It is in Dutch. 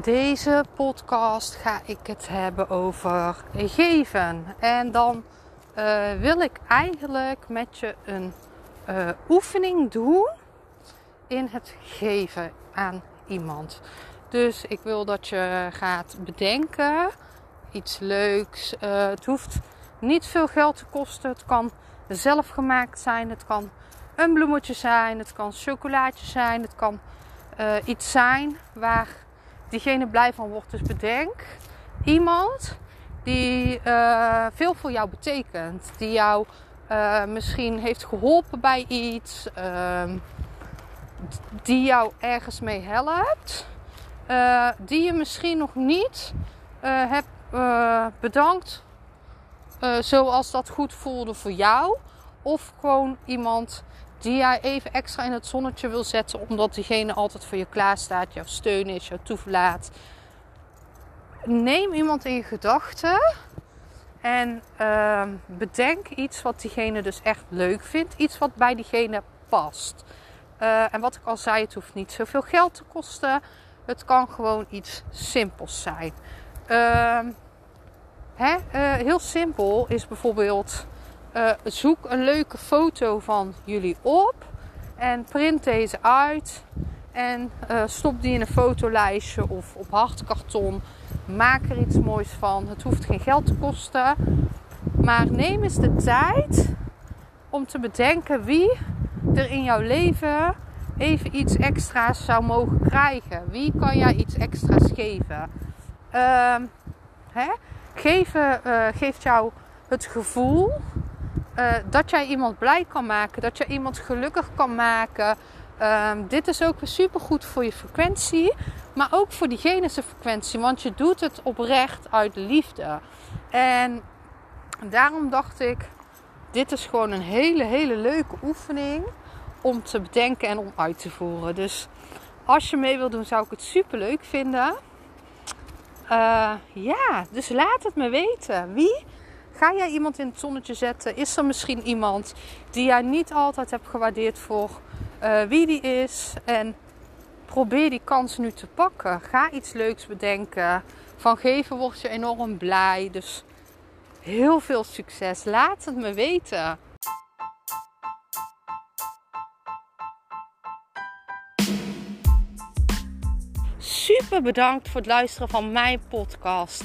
Deze podcast ga ik het hebben over geven. En dan uh, wil ik eigenlijk met je een uh, oefening doen in het geven aan iemand. Dus ik wil dat je gaat bedenken iets leuks. Uh, het hoeft niet veel geld te kosten. Het kan zelf gemaakt zijn. Het kan een bloemetje zijn. Het kan chocolaatje zijn. Het kan iets zijn waar diegene blij van wordt. Dus bedenk iemand die uh, veel voor jou betekent. Die jou uh, misschien heeft geholpen bij iets. Uh, die jou ergens mee helpt. Uh, die je misschien nog niet hebt bedankt. zoals dat goed voelde voor jou. Of gewoon iemand die jij even extra in het zonnetje wil zetten, omdat diegene altijd voor je klaar staat, jouw steun is, jouw toeverlaat. Neem iemand in je gedachten en uh, bedenk iets wat diegene dus echt leuk vindt, iets wat bij diegene past. Uh, en wat ik al zei, het hoeft niet zoveel geld te kosten. Het kan gewoon iets simpels zijn. Uh, hè? Uh, heel simpel is bijvoorbeeld uh, zoek een leuke foto van jullie op en print deze uit en uh, stop die in een fotolijstje of op hardkarton. Maak er iets moois van. Het hoeft geen geld te kosten. Maar neem eens de tijd om te bedenken wie er in jouw leven even iets extra's zou mogen krijgen. Wie kan jij iets extra's geven? Uh, hè? Geven uh, geeft jou het gevoel uh, dat jij iemand blij kan maken, dat je iemand gelukkig kan maken. Uh, dit is ook super goed voor je frequentie, maar ook voor diegene zijn frequentie, want je doet het oprecht uit liefde. En daarom dacht ik, dit is gewoon een hele, hele leuke oefening om te bedenken en om uit te voeren. Dus als je mee wil doen, zou ik het super leuk vinden. Uh, ja, dus laat het me weten. Wie Ga jij iemand in het zonnetje zetten? Is er misschien iemand die jij niet altijd hebt gewaardeerd voor uh, wie die is? En probeer die kans nu te pakken. Ga iets leuks bedenken. Van geven word je enorm blij. Dus heel veel succes. Laat het me weten. Super bedankt voor het luisteren van mijn podcast.